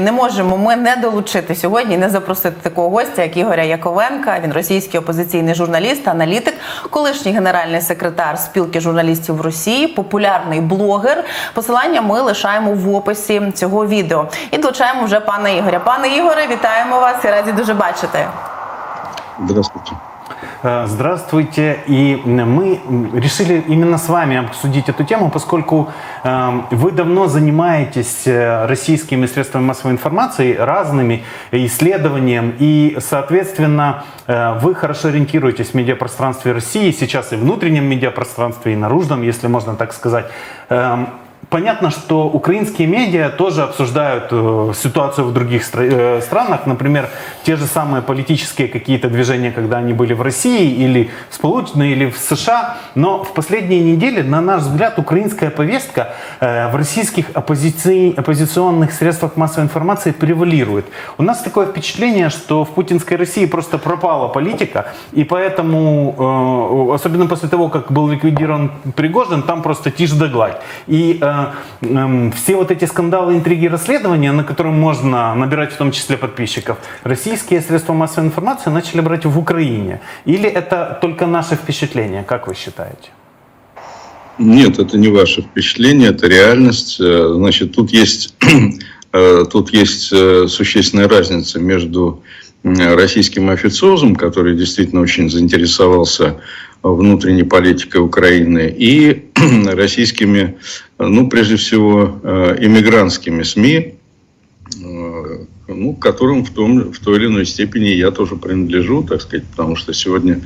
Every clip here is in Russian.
Не можемо ми не долучити сьогодні, не запросити такого гостя, як Ігоря Яковенка. Він російський опозиційний журналіст, аналітик, колишній генеральний секретар спілки журналістів в Росії, популярний блогер. Посилання ми лишаємо в описі цього відео. І долучаємо вже пана Ігоря. Пане Ігоре, вітаємо вас і раді дуже бачити. Здравствуйте. Э, Здравствуйте. И мы решили именно с вами обсудить эту тему, поскольку э, вы давно занимаетесь э, российскими средствами массовой информации, разными исследованием, и, соответственно, э, вы хорошо ориентируетесь в медиапространстве России, сейчас и внутреннем медиапространстве, и наружном, если можно так сказать. Понятно, что украинские медиа тоже обсуждают э, ситуацию в других стра- э, странах, например, те же самые политические какие-то движения, когда они были в России или в Сполученной, или в США. Но в последние недели, на наш взгляд, украинская повестка э, в российских оппозиции- оппозиционных средствах массовой информации превалирует. У нас такое впечатление, что в путинской России просто пропала политика, и поэтому, э, особенно после того, как был ликвидирован Пригожин, там просто тишь да гладь. И э, эм, все вот эти скандалы, интриги, расследования, на которые можно набирать в том числе подписчиков, российские средства массовой информации начали брать в Украине. Или это только наше впечатление, как вы считаете? Нет, это не ваше впечатление, это реальность. Э, Значит, тут есть, э, тут есть э, существенная разница между российским официозом, который действительно очень заинтересовался внутренней политикой Украины, и российскими, ну, прежде всего, э, иммигрантскими СМИ, э, ну, к которым в, том, в той или иной степени я тоже принадлежу, так сказать, потому что сегодня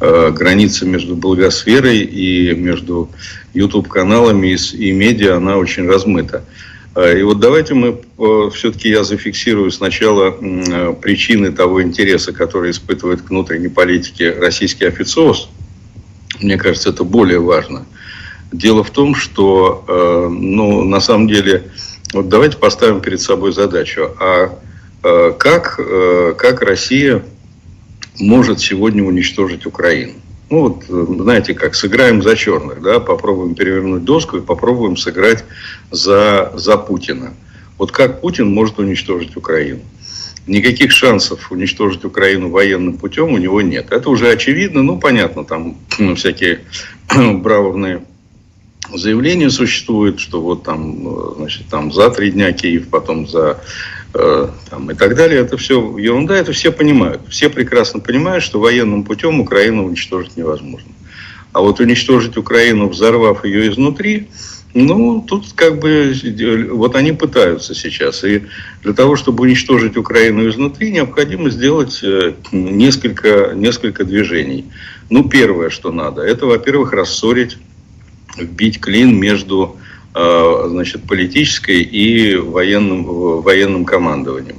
э, граница между благосферой и между YouTube-каналами и, и медиа, она очень размыта. Э, И вот давайте мы, все-таки я зафиксирую сначала причины того интереса, который испытывает к внутренней политике российский официоз. Мне кажется, это более важно. Дело в том, что, э, ну, на самом деле, вот давайте поставим перед собой задачу, а э, как, э, как Россия может сегодня уничтожить Украину? Ну, вот, э, знаете как, сыграем за черных, да, попробуем перевернуть доску и попробуем сыграть за, за Путина. Вот как Путин может уничтожить Украину? Никаких шансов уничтожить Украину военным путем у него нет. Это уже очевидно, ну, понятно, там ну, всякие бравурные заявления существуют, что вот там, э, значит, там за три дня Киев, потом за э, там, и так далее. Это все ерунда, это все понимают. Все прекрасно понимают, что военным путем Украину уничтожить невозможно. А вот уничтожить Украину, взорвав ее изнутри, ну, тут как бы вот они пытаются сейчас. И для того, чтобы уничтожить Украину изнутри, необходимо сделать э, несколько, несколько движений. Ну, первое, что надо, это, во-первых, рассорить вбить клин между э, значит, политической и военным, военным командованием.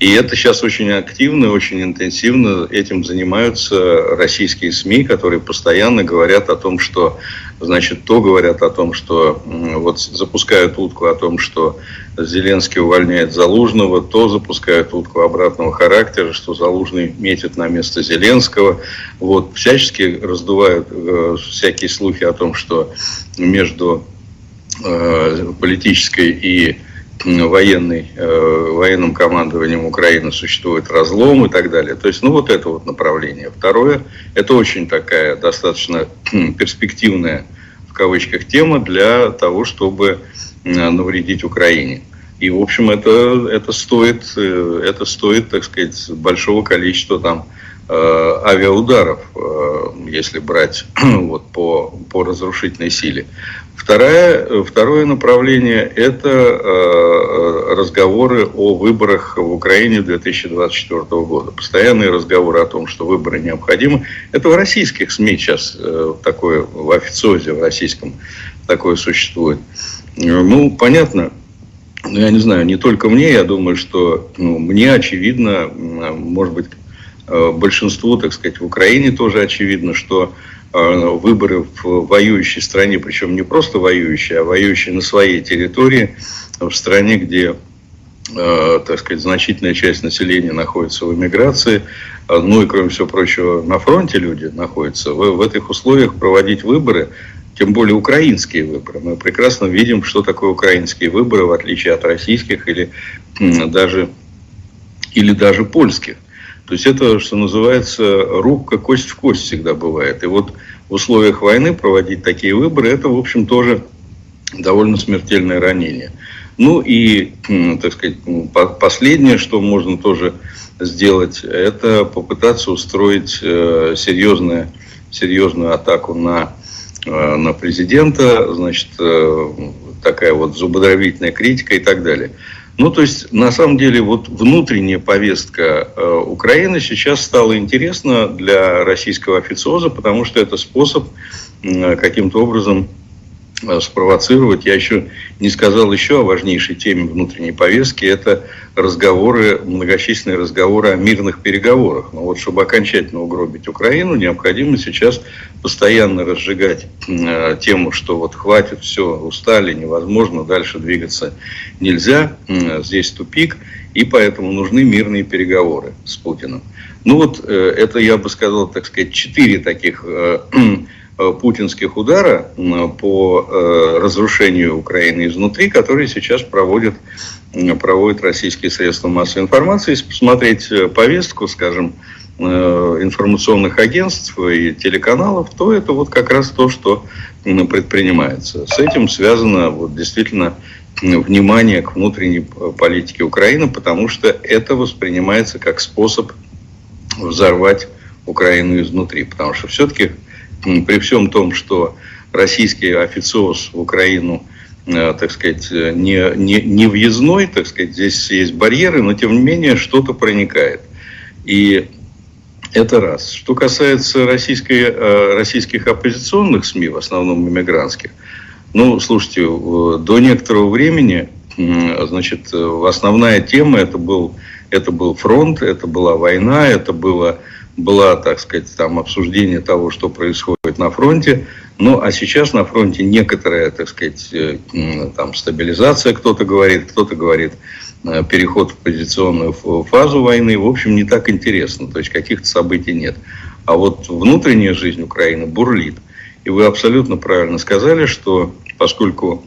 И это сейчас очень активно, очень интенсивно этим занимаются российские СМИ, которые постоянно говорят о том, что, значит, то говорят о том, что вот запускают утку о том, что Зеленский увольняет Залужного, то запускают утку обратного характера, что Залужный метит на место Зеленского. Вот, всячески раздувают э, всякие слухи о том, что между э, политической и военной, э, военным командованием Украины существует разлом и так далее. То есть, ну, вот это вот направление. Второе, это очень такая достаточно перспективная, в кавычках, тема для того, чтобы э, навредить Украине. И, в общем, это, это, стоит, э, это стоит, так сказать, большого количества там э, авиаударов, э, если брать вот, по, по разрушительной силе. Второе, второе направление – это э, разговоры о выборах в Украине 2024 года. Постоянные разговоры о том, что выборы необходимы. Это в российских СМИ сейчас э, такое, в официозе в российском такое существует. Ну, понятно, ну, я не знаю, не только мне, я думаю, что ну, мне очевидно, может быть, э, большинству, так сказать, в Украине тоже очевидно, что э, выборы в воюющей стране, причем не просто воюющие, а воюющие на своей территории, в стране, где, э, так сказать, значительная часть населения находится в эмиграции, ну и, кроме всего прочего, на фронте люди находятся, в, в этих условиях проводить выборы, тем более украинские выборы. Мы прекрасно видим, что такое украинские выборы, в отличие от российских или даже, или даже польских. То есть это, что называется, рубка кость в кость всегда бывает. И вот в условиях войны проводить такие выборы, это, в общем, тоже довольно смертельное ранение. Ну и, так сказать, последнее, что можно тоже сделать, это попытаться устроить э, серьезную, серьезную атаку на, э, на президента, значит, э, такая вот зубодробительная критика и так далее. Ну, то есть, на самом деле, вот внутренняя повестка Украины сейчас стала интересна для российского официоза, потому что это способ каким-то образом Э, спровоцировать. Я еще не сказал еще о важнейшей теме внутренней повестки. Это разговоры, многочисленные разговоры о мирных переговорах. Но вот чтобы окончательно угробить Украину, необходимо сейчас постоянно разжигать э, тему, что вот хватит, все, устали, невозможно, дальше двигаться нельзя, здесь тупик, и поэтому нужны мирные переговоры с Путиным. Ну вот э, это, я бы сказал, так сказать, четыре таких Э, путинских удара по э, разрушению Украины изнутри, которые сейчас проводят, проводят российские средства массовой информации. Если посмотреть э, повестку, скажем, информационных агентств и телеканалов, то это вот как раз то, что предпринимается. С этим связано вот действительно внимание к внутренней политике Украины, потому что это воспринимается как способ взорвать Украину изнутри. Потому что все-таки при всем том, что российский официоз в Украину, э, так сказать, не, не, не въездной, так сказать, здесь есть барьеры, но тем не менее что-то проникает. И это раз. Что касается российской, э, российских оппозиционных СМИ, в основном иммигрантских, ну, слушайте, до некоторого времени, значит, основная тема это был, это был фронт, это была война, это было была, так сказать, там обсуждение того, что происходит на фронте. Ну, а сейчас на фронте некоторая, так сказать, э, там стабилизация, кто-то говорит, кто-то говорит э, переход в позиционную фазу войны. В общем, не так интересно, то есть каких-то событий нет. А вот внутренняя жизнь Украины бурлит. И вы абсолютно правильно сказали, что поскольку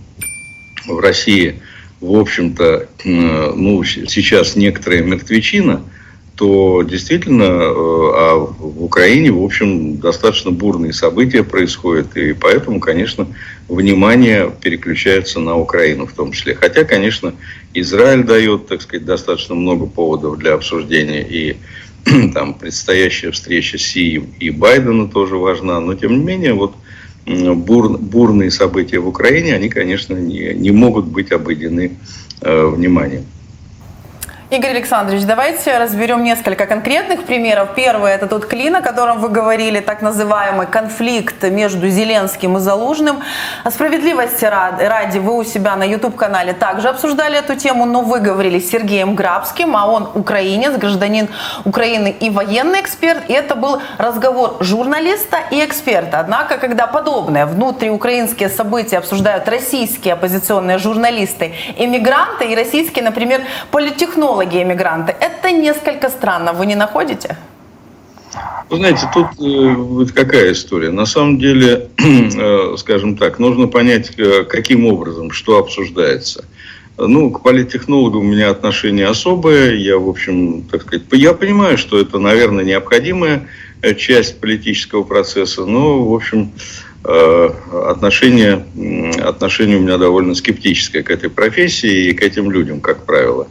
в России, в общем-то, ну, сейчас некоторая мертвечина – то действительно э, а в Украине, в общем, достаточно бурные события происходят, и поэтому, конечно, внимание переключается на Украину в том числе. Хотя, конечно, Израиль дает, так сказать, достаточно много поводов для обсуждения, и там предстоящая встреча Си и Байдена тоже важна, но тем не менее, вот бур, бурные события в Украине, они, конечно, не, не могут быть обойдены э, вниманием. Игорь Александрович, давайте разберем несколько конкретных примеров. Первый – это тот клин, о котором вы говорили, так называемый конфликт между Зеленским и Залужным. О справедливости ради вы у себя на YouTube-канале также обсуждали эту тему, но вы говорили с Сергеем Грабским, а он украинец, гражданин Украины и военный эксперт. И это был разговор журналиста и эксперта. Однако, когда подобные внутриукраинские события обсуждают российские оппозиционные журналисты, иммигранты и российские, например, политтехнологи, технологи-эмигранты. Это несколько странно, вы не находите? Вы знаете, тут э, какая история? На самом деле, э, скажем так, нужно понять, э, каким образом, что обсуждается. Ну, к политтехнологам у меня отношение особое. Я, в общем, так сказать, я понимаю, что это, наверное, необходимая часть политического процесса, но, в общем, отношение, отношение у меня довольно скептическое к этой профессии и к этим людям, как правило.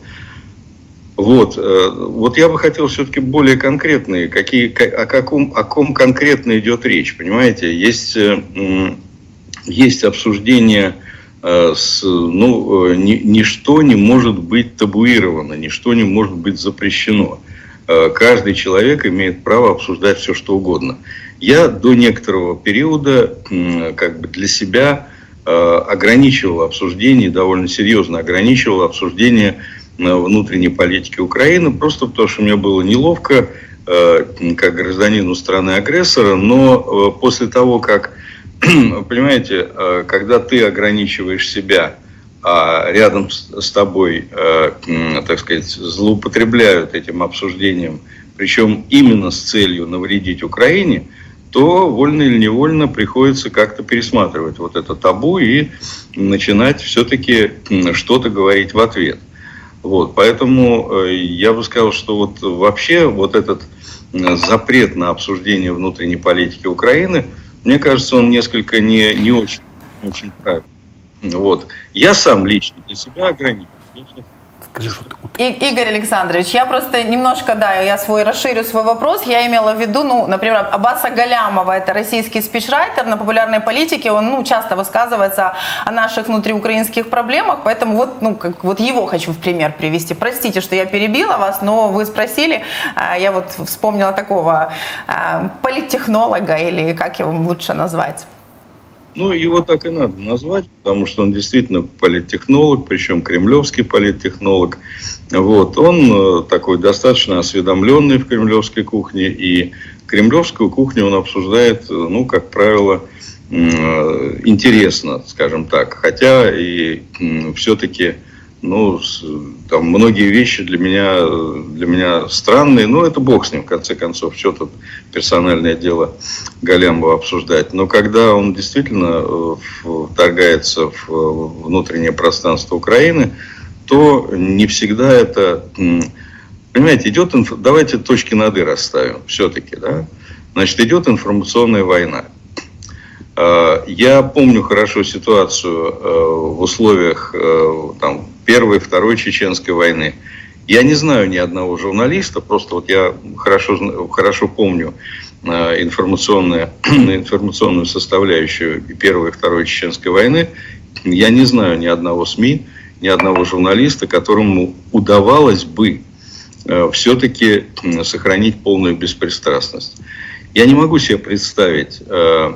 Вот, э, вот я бы хотел все-таки более конкретные, какие, о, каком, о ком конкретно идет речь, понимаете? Есть, э, есть обсуждение э, с, ну, ни, ничто не может быть табуировано, ничто не может быть запрещено. Каждый человек имеет право обсуждать все, что угодно. Я до некоторого периода как бы для себя ограничивал обсуждение, довольно серьезно ограничивал обсуждение внутренней политики Украины, просто потому что мне было неловко, э, как гражданину страны-агрессора, но э, после того, как, понимаете, э, когда ты ограничиваешь себя, а рядом с тобой, так сказать, злоупотребляют этим обсуждением, причем именно с целью навредить Украине, то вольно или невольно приходится как-то пересматривать вот это табу и начинать все-таки что-то говорить в ответ. Вот, поэтому э, я бы сказал, что вот вообще вот этот запрет на обсуждение внутренней политики Украины, мне кажется, он несколько не, не очень, очень правильный. Вот. Я сам лично для себя ограничил. Скажи, что ты И- Игорь Александрович, я просто немножко, да, я свой расширю свой вопрос. Я имела в виду, ну, например, Аббаса Галямова, это российский спичрайтер на популярной политике, он, ну, часто высказывается о наших внутриукраинских проблемах, поэтому вот, ну, как, вот его хочу в пример привести. Простите, что я перебила вас, но вы спросили, а, я вот вспомнила такого а, политтехнолога, или как его лучше назвать? Ну, его так и надо назвать, потому что он действительно политтехнолог, причем кремлевский политтехнолог. Вот. Он э, такой достаточно осведомленный в кремлевской кухне, и кремлевскую кухню он обсуждает, э, ну, как правило, э, интересно, скажем так. Хотя и все-таки ну, там многие вещи для меня, для меня странные, но это бог с ним, в конце концов, что тут персональное дело Галямова обсуждать. Но когда он действительно э, вторгается в внутреннее пространство Украины, то не всегда это... Понимаете, идет... инф- Давайте точки над «и» расставим все-таки, да? Значит, идет информационная война. Э, Я помню хорошо ситуацию э, в условиях э, там, Первой, Второй Чеченской войны. Я не знаю ни одного журналиста, просто вот я хорошо, хорошо помню э, информационную, информационную составляющую Первой и Второй Чеченской войны. Я не знаю ни одного СМИ, ни одного журналиста, которому удавалось бы все-таки сохранить полную беспристрастность. Я не могу себе представить э,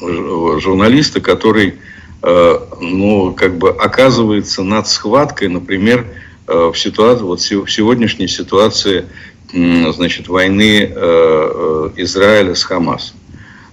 журналиста, который, э, ну, как бы оказывается над схваткой, например, э, в ситуации, вот в сегодняшней ситуации, значит, войны э, э, Израиля с Хамасом.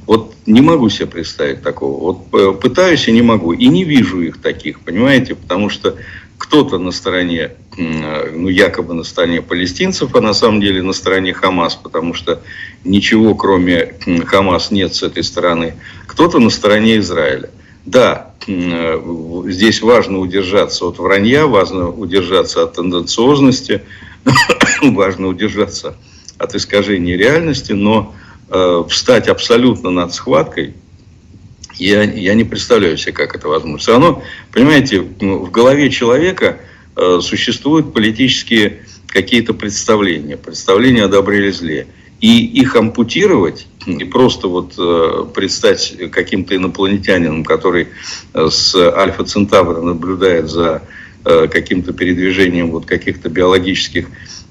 Вот не могу себе представить такого. Вот э, пытаюсь и не могу. И не вижу их таких, понимаете? Потому что кто-то на стороне, э, ну, якобы на стороне палестинцев, а на самом деле на стороне Хамас, потому что ничего кроме Хамас нет с этой стороны. Кто-то на стороне Израиля. Да, э, здесь важно удержаться от вранья, важно удержаться от тенденциозности, важно удержаться от искажения реальности, но э, встать абсолютно над схваткой, я, я не представляю себе, как это возможно. Все равно, понимаете, в голове человека э, существуют политические какие-то представления, представления о добре или зле. И их ампутировать, и просто вот э, предстать каким-то инопланетянином, который э, с Альфа Центавра наблюдает за э, каким-то передвижением вот каких-то биологических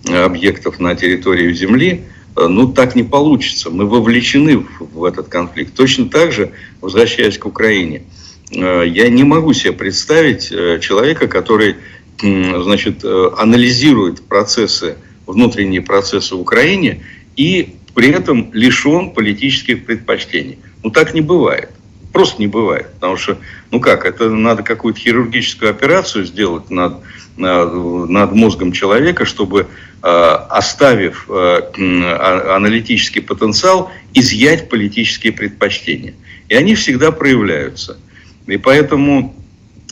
объектов на территорию Земли, ну так не получится. Мы вовлечены в, этот конфликт. Точно так же, возвращаясь к Украине, я не могу себе представить человека, который значит, анализирует процессы, внутренние процессы в Украине и при этом лишен политических предпочтений. Ну так не бывает. Просто не бывает. Потому что, ну как, это надо какую-то хирургическую операцию сделать над, над, над мозгом человека, чтобы, э, оставив э, аналитический потенциал, изъять политические предпочтения. И они всегда проявляются. И поэтому,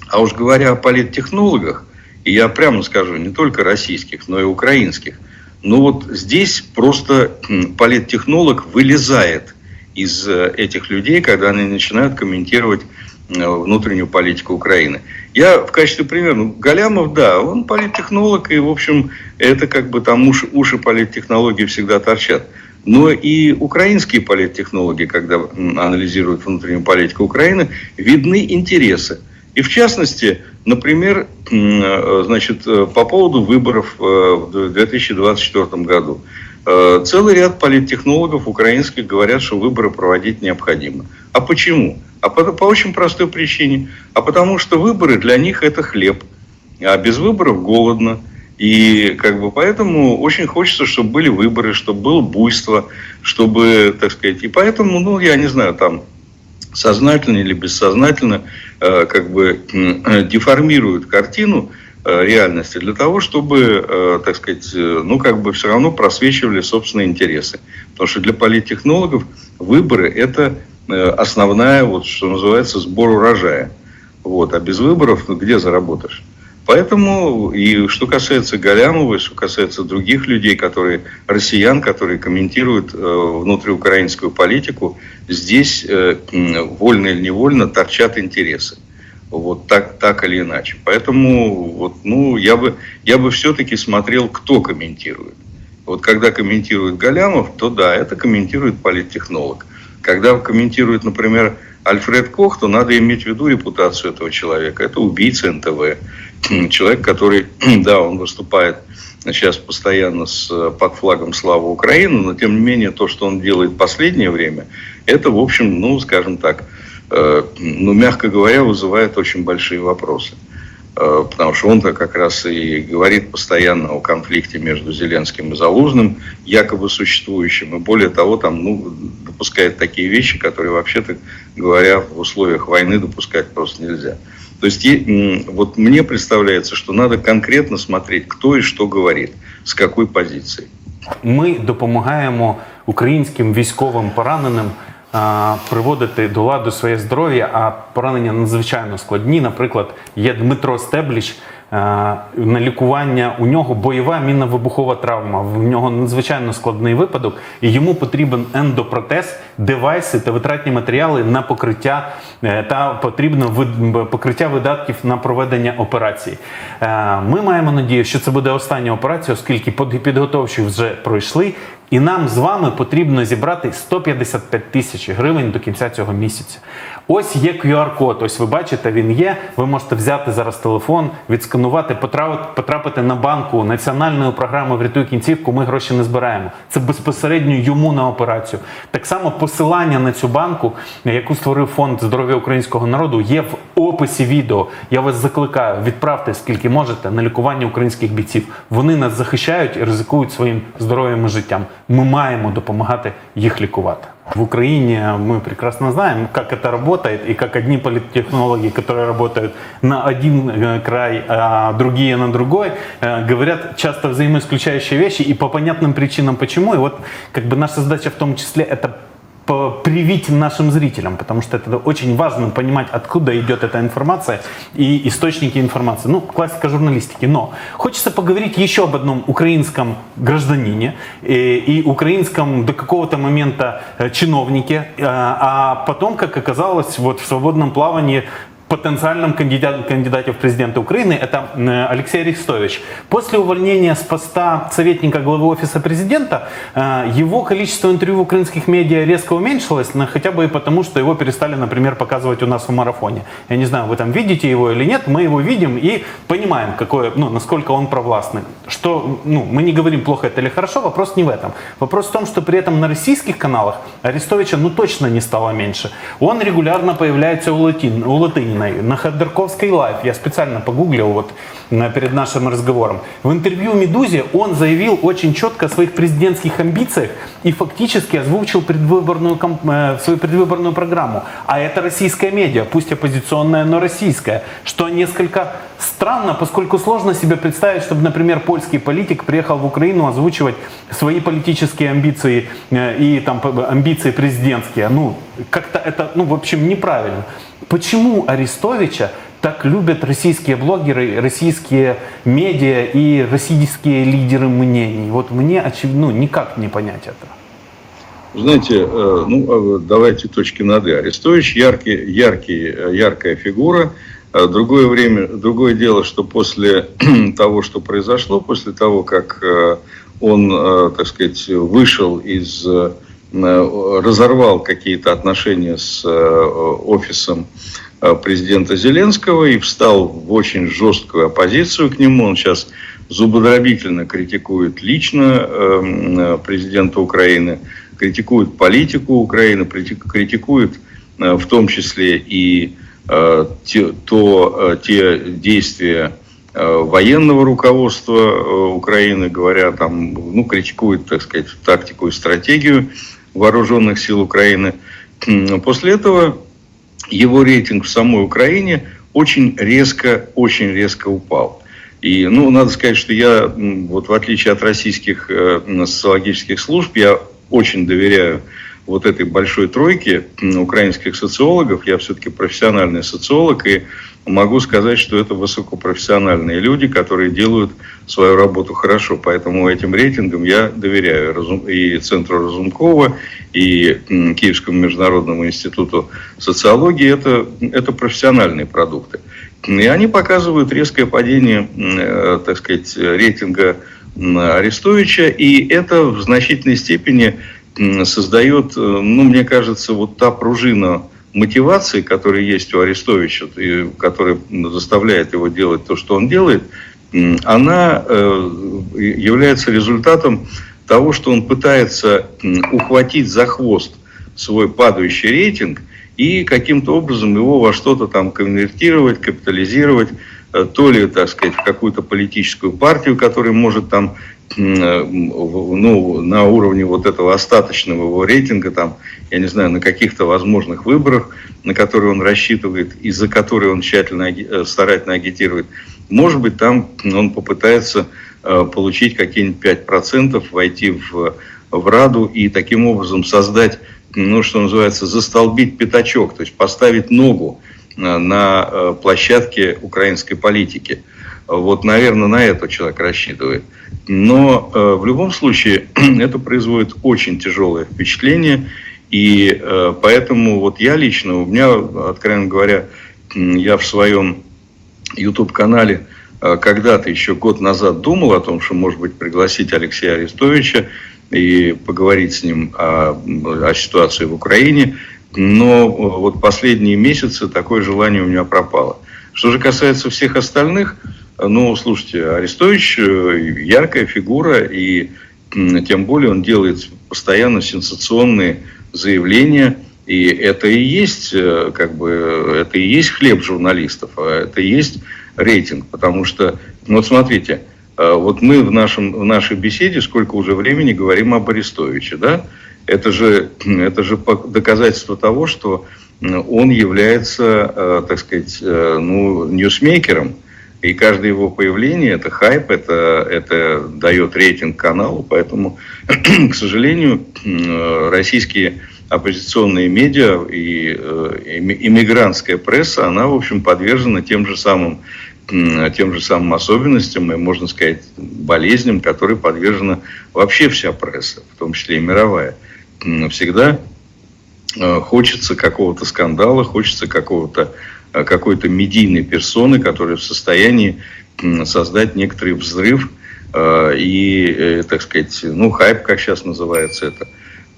а уж говоря о политтехнологах, и я прямо скажу, не только российских, но и украинских, ну вот здесь просто политтехнолог вылезает из э, этих людей, когда они начинают комментировать э, внутреннюю политику Украины. Я в качестве примера, ну, Галямов, да, он политтехнолог, и, в общем, это как бы там уши, уши политтехнологии всегда торчат. Но и украинские политтехнологи, когда анализируют внутреннюю политику Украины, видны интересы. И в частности, например, э, значит, э, по поводу выборов э, в 2024 году. Целый ряд политтехнологов украинских говорят, что выборы проводить необходимо. А почему? А по, по очень простой причине. А потому что выборы для них это хлеб. А без выборов голодно. И как бы поэтому очень хочется, чтобы были выборы, чтобы было буйство, чтобы, так сказать, и поэтому, ну, я не знаю, там сознательно или бессознательно э, как бы деформируют картину э, реальности для того, чтобы, э, так сказать, ну, как бы все равно просвечивали собственные интересы. Потому что для политтехнологов выборы – это основная, вот, что называется, сбор урожая. Вот. А без выборов ну, где заработаешь? Поэтому, и что касается Галямова, и что касается других людей, которые, россиян, которые комментируют э, внутриукраинскую политику, здесь э, вольно или невольно торчат интересы. Вот так, так или иначе. Поэтому вот, ну, я бы, я бы все-таки смотрел, кто комментирует. Вот когда комментирует Галямов, то да, это комментирует политтехнолог. Когда комментирует, например, Альфред Кох, то надо иметь в виду репутацию этого человека. Это убийца НТВ. Человек, который, да, он выступает сейчас постоянно с, под флагом «Слава Украины», но тем не менее то, что он делает в последнее время, это, в общем, ну, скажем так, э, ну, мягко говоря, вызывает очень большие вопросы. Э, Потому что он-то как раз и говорит постоянно о конфликте между Зеленским и Залужным, якобы существующим. И более того, там, ну, допускает такие вещи, которые, вообще-то говоря, в условиях войны допускать просто нельзя. То есть е- м, вот мне представляется, что надо конкретно смотреть, кто и что говорит, с какой позиции. Ми допомагаємо українським військовим пораненим а, приводити до ладу своє здоров'я, а поранення надзвичайно складні. Наприклад, є Дмитро Стебліч. На лікування у нього бойова мінно-вибухова травма. В нього надзвичайно складний випадок, і йому потрібен ендопротез, девайси та витратні матеріали на покриття е, та потрібно покриття видатків на проведення операції. Е, Ми маємо надію, що це буде остання операція, оскільки підготовчі вже пройшли. І нам з вами потрібно зібрати 155 тисяч гривень до кінця цього місяця. Ось є QR-код. Ось ви бачите, він є. Ви можете взяти зараз телефон, відсканувати, потрапити, на банку національної програми Врятуй кінцівку. Ми гроші не збираємо. Це безпосередньо йому на операцію. Так само посилання на цю банку, яку створив фонд здоров'я українського народу, є в описі відео. Я вас закликаю, відправте скільки можете на лікування українських бійців. Вони нас захищають і ризикують своїм здоров'ям і життям. Ми маємо допомагати їх лікувати. В Украине мы прекрасно знаем, как это работает, и как одни политтехнологи, которые работают на один э, край, а другие на другой, э, говорят часто взаимоисключающие вещи, и по понятным причинам почему. И вот как бы наша задача в том числе это по- привить нашим зрителям, потому что это очень важно понимать, откуда идет эта информация и источники информации. Ну, классика журналистики. Но хочется поговорить еще об одном украинском гражданине и, и украинском до какого-то момента э, чиновнике, э, а потом, как оказалось, вот в свободном плавании потенциальном кандидат, кандидате в президенты Украины, это Алексей Арестович. После увольнения с поста советника главы офиса президента, э, его количество интервью в украинских медиа резко уменьшилось, хотя бы и потому, что его перестали, например, показывать у нас в марафоне. Я не знаю, вы там видите его или нет, мы его видим и понимаем, какое, ну, насколько он провластный. Что, ну, мы не говорим, плохо это или хорошо, вопрос не в этом. Вопрос в том, что при этом на российских каналах Арестовича ну точно не стало меньше. Он регулярно появляется у, Латин, у Латыниной, на Ходорковский Live. Я специально погуглил вот э, перед нашим разговором. В интервью «Медузе» он заявил очень четко о своих президентских амбициях и фактически озвучил предвыборную, э, свою предвыборную программу. А это российская медиа, пусть оппозиционная, но российская. Что несколько странно, поскольку сложно себе представить, чтобы, например, польский политик приехал в Украину озвучивать свои политические амбиции э, и там амбиции президентские. Ну, как-то это, ну, в общем, неправильно. Почему Арестовича так любят российские блогеры, российские медиа и российские лидеры мнений? Вот мне, очевидно, ну, никак не понять этого. Знаете, э, ну, э, давайте точки над «и». Арестович яркий, яркий, э, яркая фигура. Другое время, другое дело, что после того, что произошло, после того, как он, так сказать, вышел из, разорвал какие-то отношения с э, офисом э, президента Зеленского и встал в очень жесткую оппозицию к нему. Он сейчас зубодробительно критикует лично э, президента Украины, критикует политику Украины, крити- критикует э, в том числе и э, те, то, э, те действия э, военного руководства э, Украины, говоря там, ну, критикует, так сказать, тактику и стратегию вооруженных сил Украины. После этого его рейтинг в самой Украине очень резко, очень резко упал. И, ну, надо сказать, что я, вот в отличие от российских э, социологических служб, я очень доверяю вот этой большой тройке украинских социологов. Я все-таки профессиональный социолог и могу сказать, что это высокопрофессиональные люди, которые делают свою работу хорошо. Поэтому этим рейтингам я доверяю и Центру Разумкова, и Киевскому международному институту социологии. Это, это профессиональные продукты. И они показывают резкое падение, э, так сказать, рейтинга Арестовича, и это в значительной степени создает, э, ну, мне кажется, вот та пружина мотивации, которая есть у Арестовича, и которая заставляет его делать то, что он делает, она э, является результатом того, что он пытается ухватить за хвост свой падающий рейтинг и каким-то образом его во что-то там конвертировать, капитализировать, то ли, так сказать, в какую-то политическую партию, которая может там Э, ну, на уровне вот этого остаточного его рейтинга, там, я не знаю, на каких-то возможных выборах, на которые он рассчитывает и за которые он тщательно, э, старательно агитирует, может быть, там он попытается э, получить какие-нибудь 5%, войти в, в Раду и таким образом создать, ну, что называется, застолбить пятачок, то есть поставить ногу на площадке украинской политики. Вот, наверное, на это человек рассчитывает. Но э, в любом случае это производит очень тяжелое впечатление. И э, поэтому вот я лично, у меня, откровенно говоря, я в своем YouTube-канале э, когда-то еще год назад думал о том, что, может быть, пригласить Алексея Арестовича и поговорить с ним о, о ситуации в Украине. Но вот последние месяцы такое желание у меня пропало. Что же касается всех остальных, ну, слушайте, Арестович э, яркая фигура, и тем более он делает постоянно сенсационные заявления, и это и есть, э, как бы, это и есть хлеб журналистов, а это и есть рейтинг, потому что, ну, вот смотрите, э, вот мы в, нашем, в нашей беседе сколько уже времени говорим об Арестовиче, да? Это же, это же доказательство того, что он является, так сказать, ну, ньюсмейкером, и каждое его появление – это хайп, это, это дает рейтинг каналу. Поэтому, к сожалению, российские оппозиционные медиа и э, иммигрантская пресса, она, в общем, подвержена тем же самым тем же самым особенностям и, можно сказать, болезням, которые подвержена вообще вся пресса, в том числе и мировая. Всегда э, хочется какого-то скандала, хочется какого-то Э, какой-то медийной персоны, которая в состоянии создать некоторый взрыв э, и, так сказать, ну, хайп, как сейчас называется это.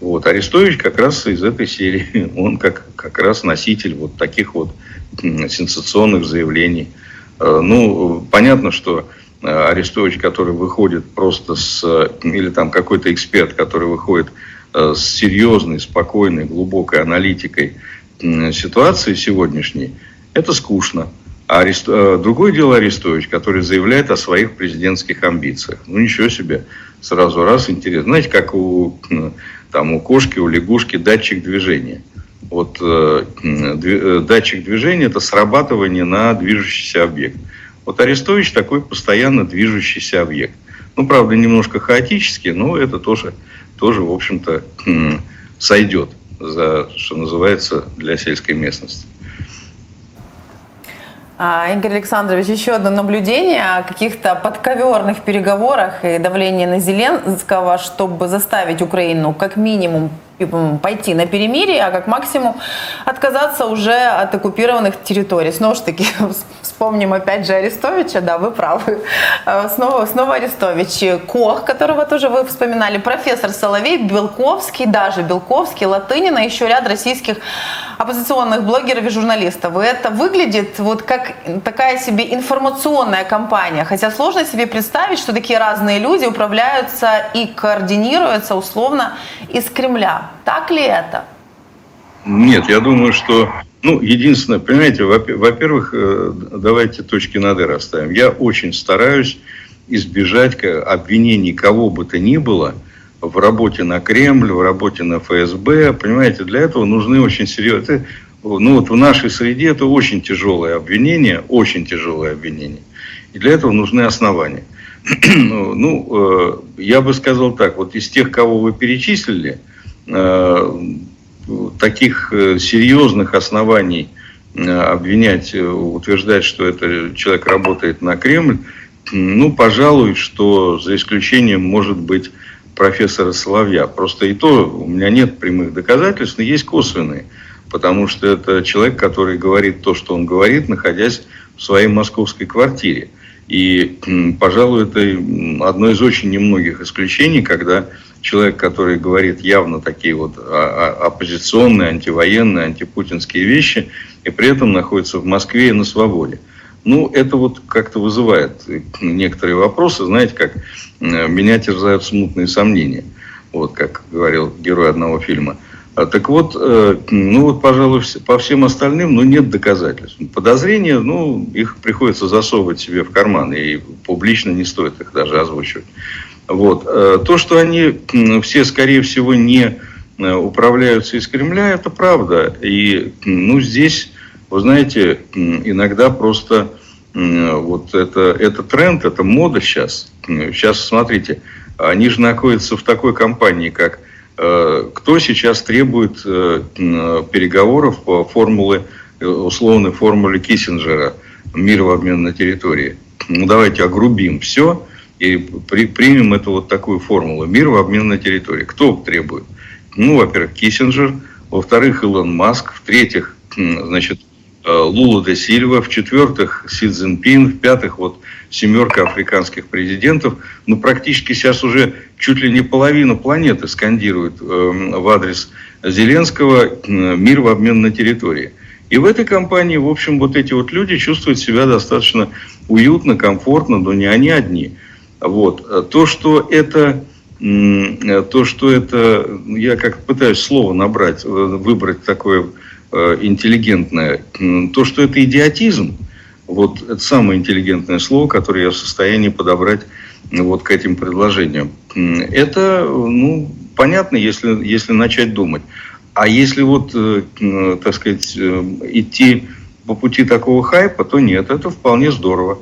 Вот. Арестович как раз из этой серии, он как, как раз носитель вот таких вот сенсационных заявлений. Ну, понятно, что Арестович, который выходит просто с, или там какой-то эксперт, который выходит с серьезной, спокойной, глубокой аналитикой ситуации сегодняшней, это скучно. А Арест... Э, другое дело Арестович, который заявляет о своих президентских амбициях. Ну, ничего себе. Сразу раз интересно. Знаете, как у, там, у кошки, у лягушки датчик движения. Вот э, э, датчик движения – это срабатывание на движущийся объект. Вот Арестович такой постоянно движущийся объект. Ну, правда, немножко хаотически, но это тоже, тоже в общем-то, сойдет за, что называется, для сельской местности. А, Игорь Александрович, еще одно наблюдение о каких-то подковерных переговорах и давлении на Зеленского, чтобы заставить Украину как минимум пойти на перемирие, а как максимум отказаться уже от оккупированных территорий. Снова же таки, вспомним опять же Арестовича, да, вы правы. Э, снова, снова Арестович. Кох, которого тоже вы вспоминали, профессор Соловей, Белковский, даже Белковский, Латынина, еще ряд российских оппозиционных блогеров и журналистов. И это выглядит вот как такая себе информационная кампания. Хотя сложно себе представить, что такие разные люди управляются и координируются условно из Кремля. Так ли это? Нет, я думаю, что, ну, единственное, понимаете, во-первых, э, давайте точки над «и» расставим. Я очень стараюсь избежать обвинений кого бы то ни было в работе на Кремль, в работе на ФСБ. Понимаете, для этого нужны очень серьезные... Ну, вот в нашей среде это очень тяжелое обвинение, очень тяжелое обвинение. И для этого нужны основания. Ну, ну, э, я бы сказал так, вот из тех, кого вы перечислили, таких э, серьезных оснований э, обвинять, э, утверждать, что этот человек работает на Кремль, ну, пожалуй, что за исключением, может быть, профессора Соловья. Просто и то у меня нет прямых доказательств, но есть косвенные. Потому что это человек, который говорит то, что он говорит, находясь в своей московской квартире. И, пожалуй, это одно из очень немногих исключений, когда человек, который говорит явно такие вот оппозиционные, антивоенные, антипутинские вещи, и при этом находится в Москве и на свободе. Ну, это вот как-то вызывает некоторые вопросы, знаете, как меня терзают смутные сомнения. Вот, как говорил герой одного фильма. А, так вот, э, ну вот, пожалуй, по всем остальным, ну, нет доказательств. Подозрения, ну, их приходится засовывать себе в карман, и публично не стоит их даже озвучивать. Вот. Э, то, что они все, скорее всего, не э, управляются из Кремля, это правда. И, ну, здесь, вы знаете, иногда просто вот это, это тренд, это мода сейчас. Сейчас, смотрите, они же находятся в такой компании, как кто сейчас требует э, переговоров по формуле, э, условной формуле Киссинджера «Мир в обмен на территории»? Ну, давайте огрубим все и при, примем эту вот такую формулу «Мир в обмен на территории». Кто требует? Ну, во-первых, Киссинджер, во-вторых, Илон Маск, в-третьих, значит, Лула де Сильва, в-четвертых, Си Цзиньпин, в-пятых, вот семерка африканских президентов, ну, практически сейчас уже чуть ли не половина планеты скандирует э, в адрес Зеленского э, «мир в обмен на территории». И в этой компании, в общем, вот эти вот люди чувствуют себя достаточно уютно, комфортно, но не они одни. Вот. То, что это, то, что это, я как пытаюсь слово набрать, э, выбрать такое интеллигентное, то, что это идиотизм, вот это самое интеллигентное слово, которое я в состоянии подобрать вот к этим предложениям. Это, ну, понятно, если, если начать думать. А если вот, э, так сказать, э, идти по пути такого хайпа, то нет, это вполне здорово.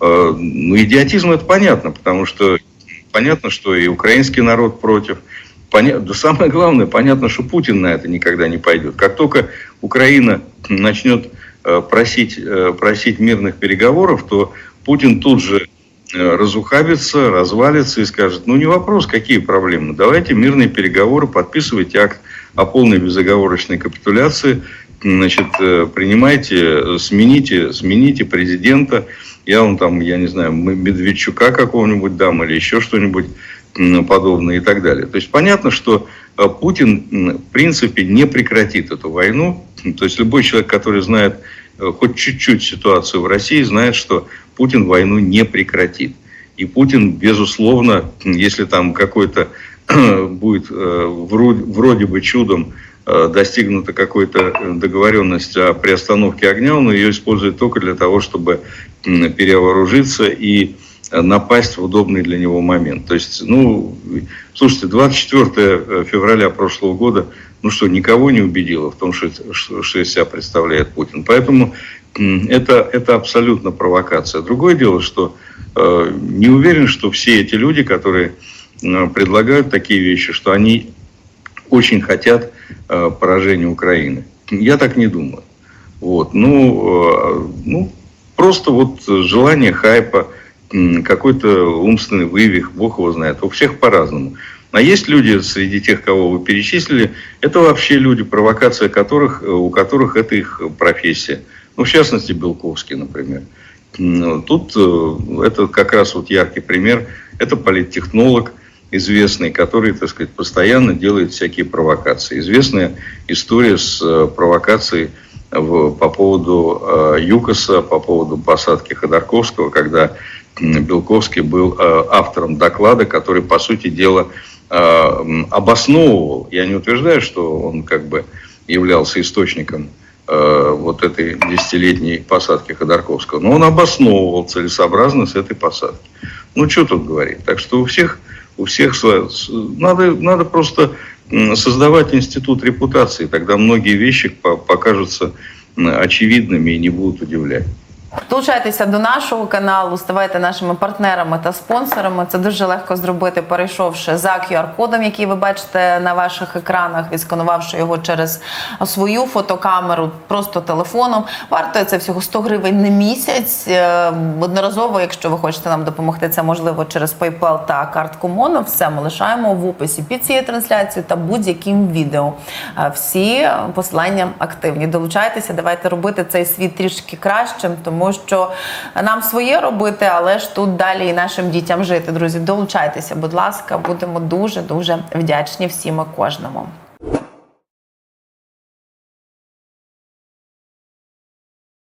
Э, ну, идиотизм это понятно, потому что понятно, что и украинский народ против. Понятно, да самое главное, понятно, что Путин на это никогда не пойдет. Как только Украина начнет просить, э, просить мирных переговоров, то Путин тут же э, разухабится, развалится и скажет, ну не вопрос, какие проблемы, давайте мирные переговоры, подписывайте акт о полной безоговорочной капитуляции, значит, принимайте, смените, смените президента, я вам там, я не знаю, Медведчука какого-нибудь дам или еще что-нибудь подобное и так далее. То есть понятно, что Путин в принципе не прекратит эту войну. То есть любой человек, который знает Э, хоть чуть-чуть ситуацию в России, знает, что Путин войну не прекратит. И Путин, безусловно, если там какой-то будет э, вроде бы чудом э, достигнута какой-то договоренность о приостановке огня, он ее использует только для того, чтобы перевооружиться и напасть в удобный для него момент. То есть, ну, слушайте, 24 февраля прошлого года ну что, никого не убедило в том, что, что, что из себя представляет Путин. Поэтому это, это абсолютно провокация. Другое дело, что э, не уверен, что все эти люди, которые э, предлагают такие вещи, что они очень хотят э, поражения Украины. Я так не думаю. Вот. Ну, э, ну, просто вот желание хайпа, какой-то умственный вывих, бог его знает. У всех по-разному. А есть люди среди тех, кого вы перечислили, это вообще люди, провокация которых, э, у которых это их профессия. Ну, в частности, Белковский, например. Тут э, это как раз вот яркий пример. Это политтехнолог известный, который, так сказать, постоянно делает всякие провокации. Известная история с э, провокацией в, по поводу э, ЮКОСа, по поводу посадки Ходорковского, когда Белковский был э, автором доклада, который, по сути дела, обосновывал, я не утверждаю, что он как бы являлся источником э, вот этой десятилетней посадки Ходорковского, но он обосновывал целесообразность этой посадки. Ну, что тут говорить? Так что у всех, у всех надо, надо просто создавать институт репутации, тогда многие вещи покажутся очевидными и не будут удивлять. Долучайтеся до нашого каналу, ставайте нашими партнерами та спонсорами. Це дуже легко зробити, перейшовши за QR-кодом, який ви бачите на ваших екранах, відсканувавши його через свою фотокамеру, просто телефоном. Вартує це всього 100 гривень на місяць. Е, Одноразово, якщо ви хочете нам допомогти, це можливо через PayPal та картку Моно. Все ми лишаємо в описі під цією трансляцією та будь-яким відео. Е, Всі посилання активні. Долучайтеся, давайте робити цей світ трішки кращим, тому що нам своє робити, але ж тут далі і нашим дітям жити. Друзі, долучайтеся, будь ласка, будемо дуже дуже вдячні всім і кожному.